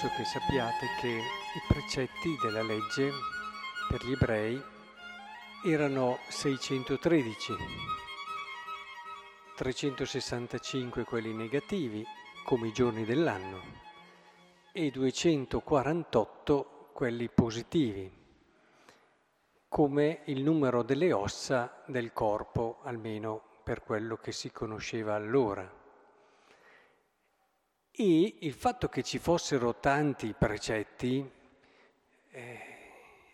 penso che sappiate che i precetti della legge per gli ebrei erano 613, 365 quelli negativi, come i giorni dell'anno, e 248 quelli positivi, come il numero delle ossa del corpo, almeno per quello che si conosceva allora. E il fatto che ci fossero tanti precetti eh,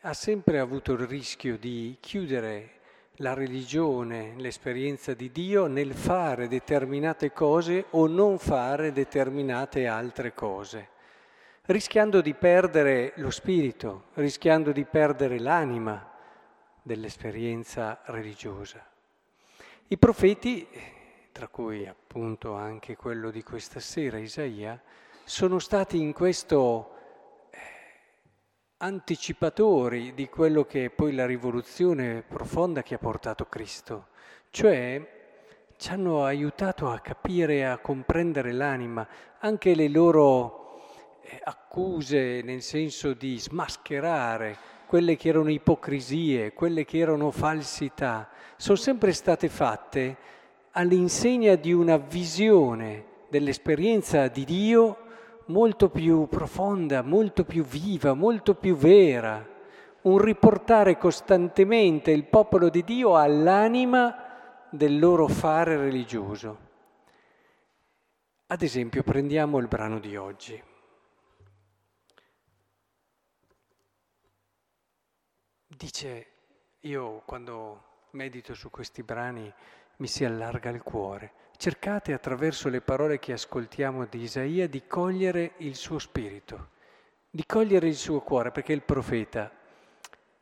ha sempre avuto il rischio di chiudere la religione, l'esperienza di Dio nel fare determinate cose o non fare determinate altre cose, rischiando di perdere lo spirito, rischiando di perdere l'anima dell'esperienza religiosa. I profeti tra cui appunto anche quello di questa sera, Isaia, sono stati in questo eh, anticipatori di quello che è poi la rivoluzione profonda che ha portato Cristo, cioè ci hanno aiutato a capire, a comprendere l'anima, anche le loro eh, accuse nel senso di smascherare quelle che erano ipocrisie, quelle che erano falsità, sono sempre state fatte all'insegna di una visione dell'esperienza di Dio molto più profonda, molto più viva, molto più vera, un riportare costantemente il popolo di Dio all'anima del loro fare religioso. Ad esempio, prendiamo il brano di oggi. Dice, io quando medito su questi brani mi si allarga il cuore. Cercate attraverso le parole che ascoltiamo di Isaia di cogliere il suo spirito, di cogliere il suo cuore, perché il profeta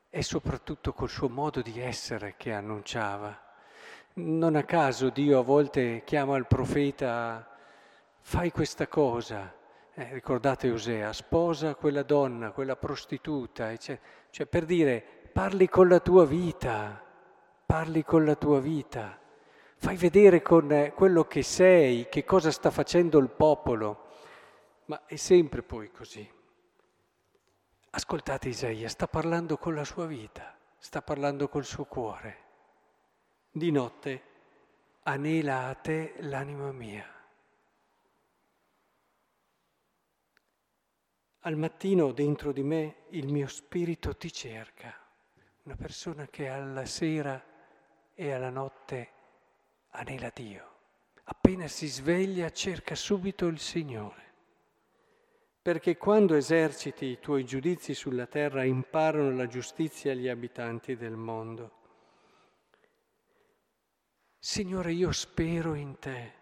è soprattutto col suo modo di essere che annunciava. Non a caso Dio a volte chiama il profeta, fai questa cosa, eh, ricordate Osea, sposa quella donna, quella prostituta, cioè, cioè per dire parli con la tua vita, parli con la tua vita. Fai vedere con eh, quello che sei, che cosa sta facendo il popolo. Ma è sempre poi così. Ascoltate Isaia, sta parlando con la sua vita, sta parlando col suo cuore. Di notte anela a te l'anima mia. Al mattino dentro di me il mio spirito ti cerca, una persona che alla sera e alla notte anela Dio. Appena si sveglia cerca subito il Signore. Perché quando eserciti i tuoi giudizi sulla terra imparano la giustizia agli abitanti del mondo. Signore, io spero in te.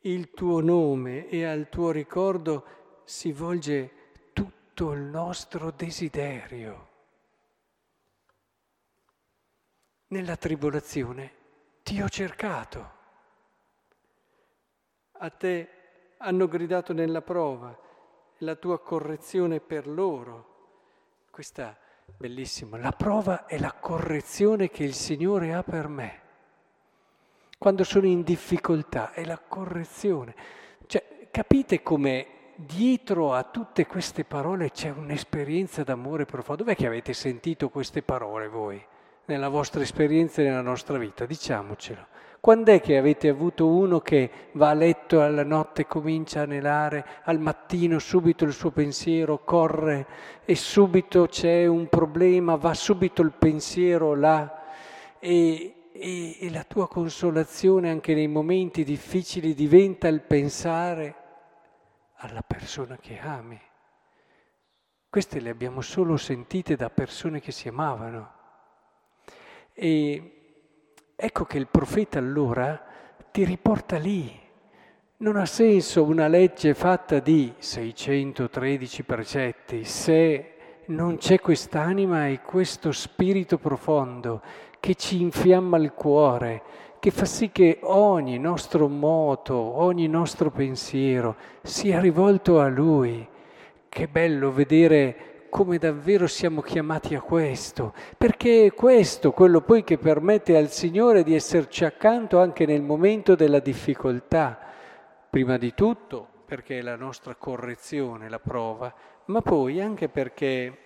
Il tuo nome e al tuo ricordo si volge tutto il nostro desiderio. Nella tribolazione ti ho cercato. A te hanno gridato nella prova, la tua correzione per loro. Questa bellissima, la prova è la correzione che il Signore ha per me. Quando sono in difficoltà è la correzione. Cioè, capite come dietro a tutte queste parole c'è un'esperienza d'amore profondo. Dov'è che avete sentito queste parole voi? Nella vostra esperienza e nella nostra vita, diciamocelo. Quando è che avete avuto uno che va a letto alla notte e comincia a anelare, al mattino subito il suo pensiero corre e subito c'è un problema, va subito il pensiero là e, e, e la tua consolazione anche nei momenti difficili diventa il pensare alla persona che ami. Queste le abbiamo solo sentite da persone che si amavano. E ecco che il profeta allora ti riporta lì. Non ha senso una legge fatta di 613 precetti se non c'è quest'anima e questo spirito profondo che ci infiamma il cuore, che fa sì che ogni nostro moto, ogni nostro pensiero sia rivolto a Lui. Che bello vedere come davvero siamo chiamati a questo, perché è questo quello poi che permette al Signore di esserci accanto anche nel momento della difficoltà. Prima di tutto perché è la nostra correzione, la prova, ma poi anche perché,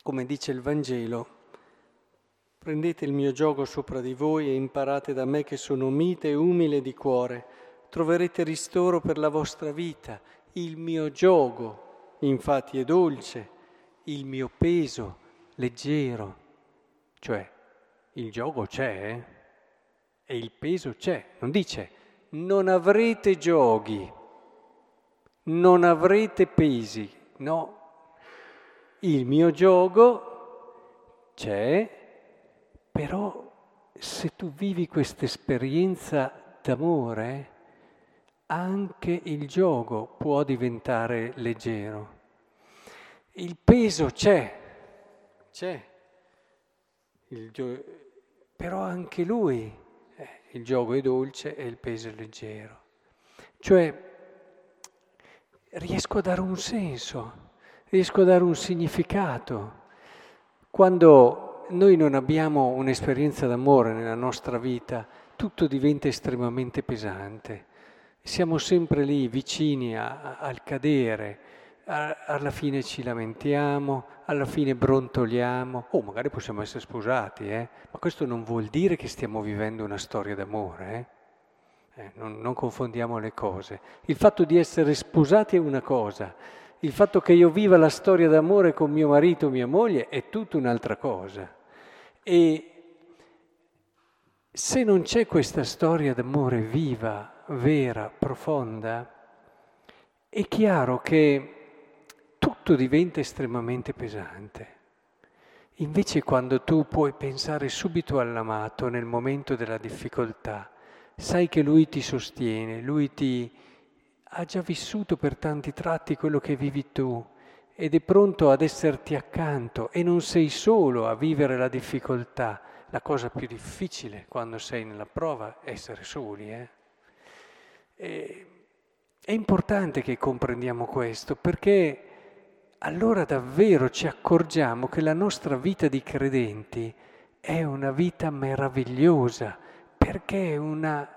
come dice il Vangelo, prendete il mio gioco sopra di voi e imparate da me che sono mite e umile di cuore, troverete ristoro per la vostra vita. Il mio gioco, infatti, è dolce, il mio peso leggero, cioè il gioco c'è eh? e il peso c'è, non dice non avrete giochi, non avrete pesi, no, il mio gioco c'è, però se tu vivi questa esperienza d'amore, anche il gioco può diventare leggero. Il peso c'è, c'è, il, però anche lui, eh, il gioco è dolce e il peso è leggero. Cioè, riesco a dare un senso, riesco a dare un significato. Quando noi non abbiamo un'esperienza d'amore nella nostra vita, tutto diventa estremamente pesante. Siamo sempre lì vicini a, a, al cadere, alla fine ci lamentiamo, alla fine brontoliamo, oh, magari possiamo essere sposati, eh? ma questo non vuol dire che stiamo vivendo una storia d'amore. Eh? Eh, non, non confondiamo le cose. Il fatto di essere sposati è una cosa, il fatto che io viva la storia d'amore con mio marito o mia moglie è tutta un'altra cosa. E se non c'è questa storia d'amore viva, vera, profonda, è chiaro che tutto diventa estremamente pesante. Invece quando tu puoi pensare subito all'amato nel momento della difficoltà, sai che lui ti sostiene, lui ti ha già vissuto per tanti tratti quello che vivi tu ed è pronto ad esserti accanto e non sei solo a vivere la difficoltà. La cosa più difficile quando sei nella prova è essere soli. Eh? E, è importante che comprendiamo questo perché allora davvero ci accorgiamo che la nostra vita di credenti è una vita meravigliosa perché è una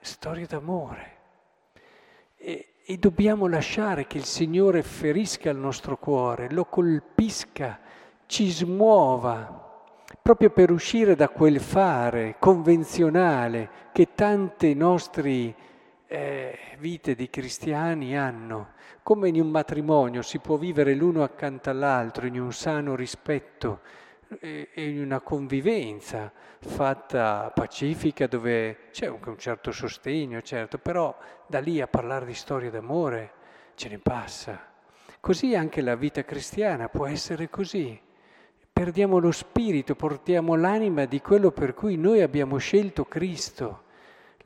storia d'amore. E, e dobbiamo lasciare che il Signore ferisca il nostro cuore, lo colpisca, ci smuova, proprio per uscire da quel fare convenzionale che tante nostre eh, vite di cristiani hanno. Come in un matrimonio si può vivere l'uno accanto all'altro in un sano rispetto, e in una convivenza fatta pacifica dove c'è anche un certo sostegno, certo, però da lì a parlare di storia d'amore ce ne passa. Così anche la vita cristiana può essere così. Perdiamo lo spirito, portiamo l'anima di quello per cui noi abbiamo scelto Cristo.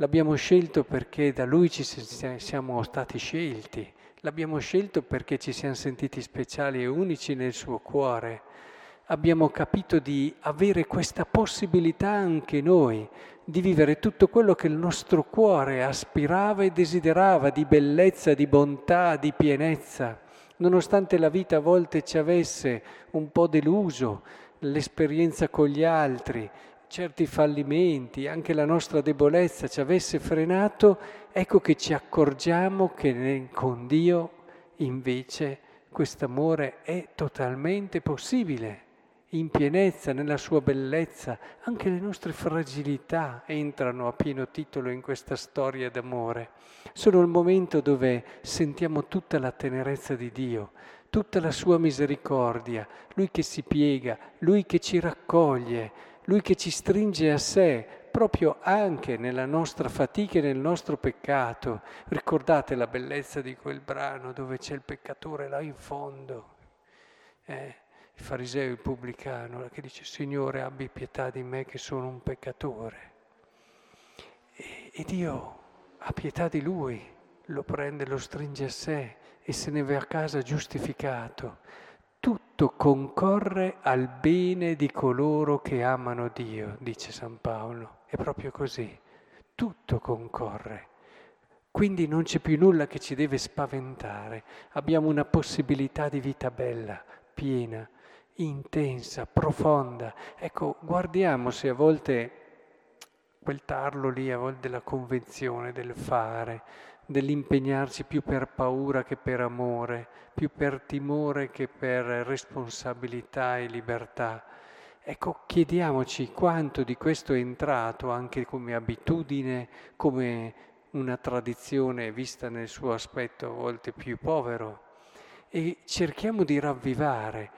L'abbiamo scelto perché da Lui ci siamo stati scelti. L'abbiamo scelto perché ci siamo sentiti speciali e unici nel suo cuore abbiamo capito di avere questa possibilità anche noi di vivere tutto quello che il nostro cuore aspirava e desiderava di bellezza, di bontà, di pienezza, nonostante la vita a volte ci avesse un po' deluso, l'esperienza con gli altri, certi fallimenti, anche la nostra debolezza ci avesse frenato, ecco che ci accorgiamo che con Dio invece quest'amore è totalmente possibile in pienezza, nella sua bellezza, anche le nostre fragilità entrano a pieno titolo in questa storia d'amore. Sono il momento dove sentiamo tutta la tenerezza di Dio, tutta la sua misericordia, Lui che si piega, Lui che ci raccoglie, Lui che ci stringe a sé, proprio anche nella nostra fatica e nel nostro peccato. Ricordate la bellezza di quel brano dove c'è il peccatore là in fondo. Eh? il fariseo, il pubblicano, che dice Signore abbi pietà di me che sono un peccatore. E, e Dio ha pietà di lui, lo prende, lo stringe a sé e se ne va a casa giustificato. Tutto concorre al bene di coloro che amano Dio, dice San Paolo. È proprio così. Tutto concorre. Quindi non c'è più nulla che ci deve spaventare. Abbiamo una possibilità di vita bella, piena, intensa, profonda. Ecco, guardiamo se a volte quel tarlo lì, a volte della convenzione, del fare, dell'impegnarci più per paura che per amore, più per timore che per responsabilità e libertà. Ecco, chiediamoci quanto di questo è entrato anche come abitudine, come una tradizione vista nel suo aspetto a volte più povero e cerchiamo di ravvivare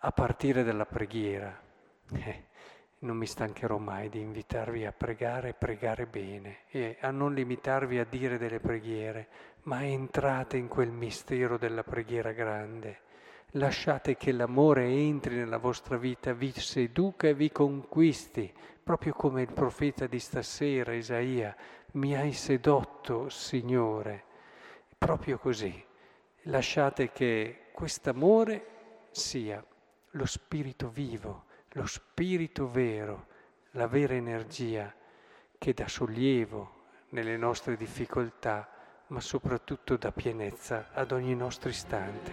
a partire dalla preghiera. Eh, non mi stancherò mai di invitarvi a pregare, pregare bene e a non limitarvi a dire delle preghiere, ma entrate in quel mistero della preghiera grande. Lasciate che l'amore entri nella vostra vita, vi seduca e vi conquisti, proprio come il profeta di stasera, Isaia, mi hai sedotto, Signore. Proprio così. Lasciate che quest'amore sia lo spirito vivo lo spirito vero, la vera energia che dà sollievo nelle nostre difficoltà, ma soprattutto dà pienezza ad ogni nostro istante.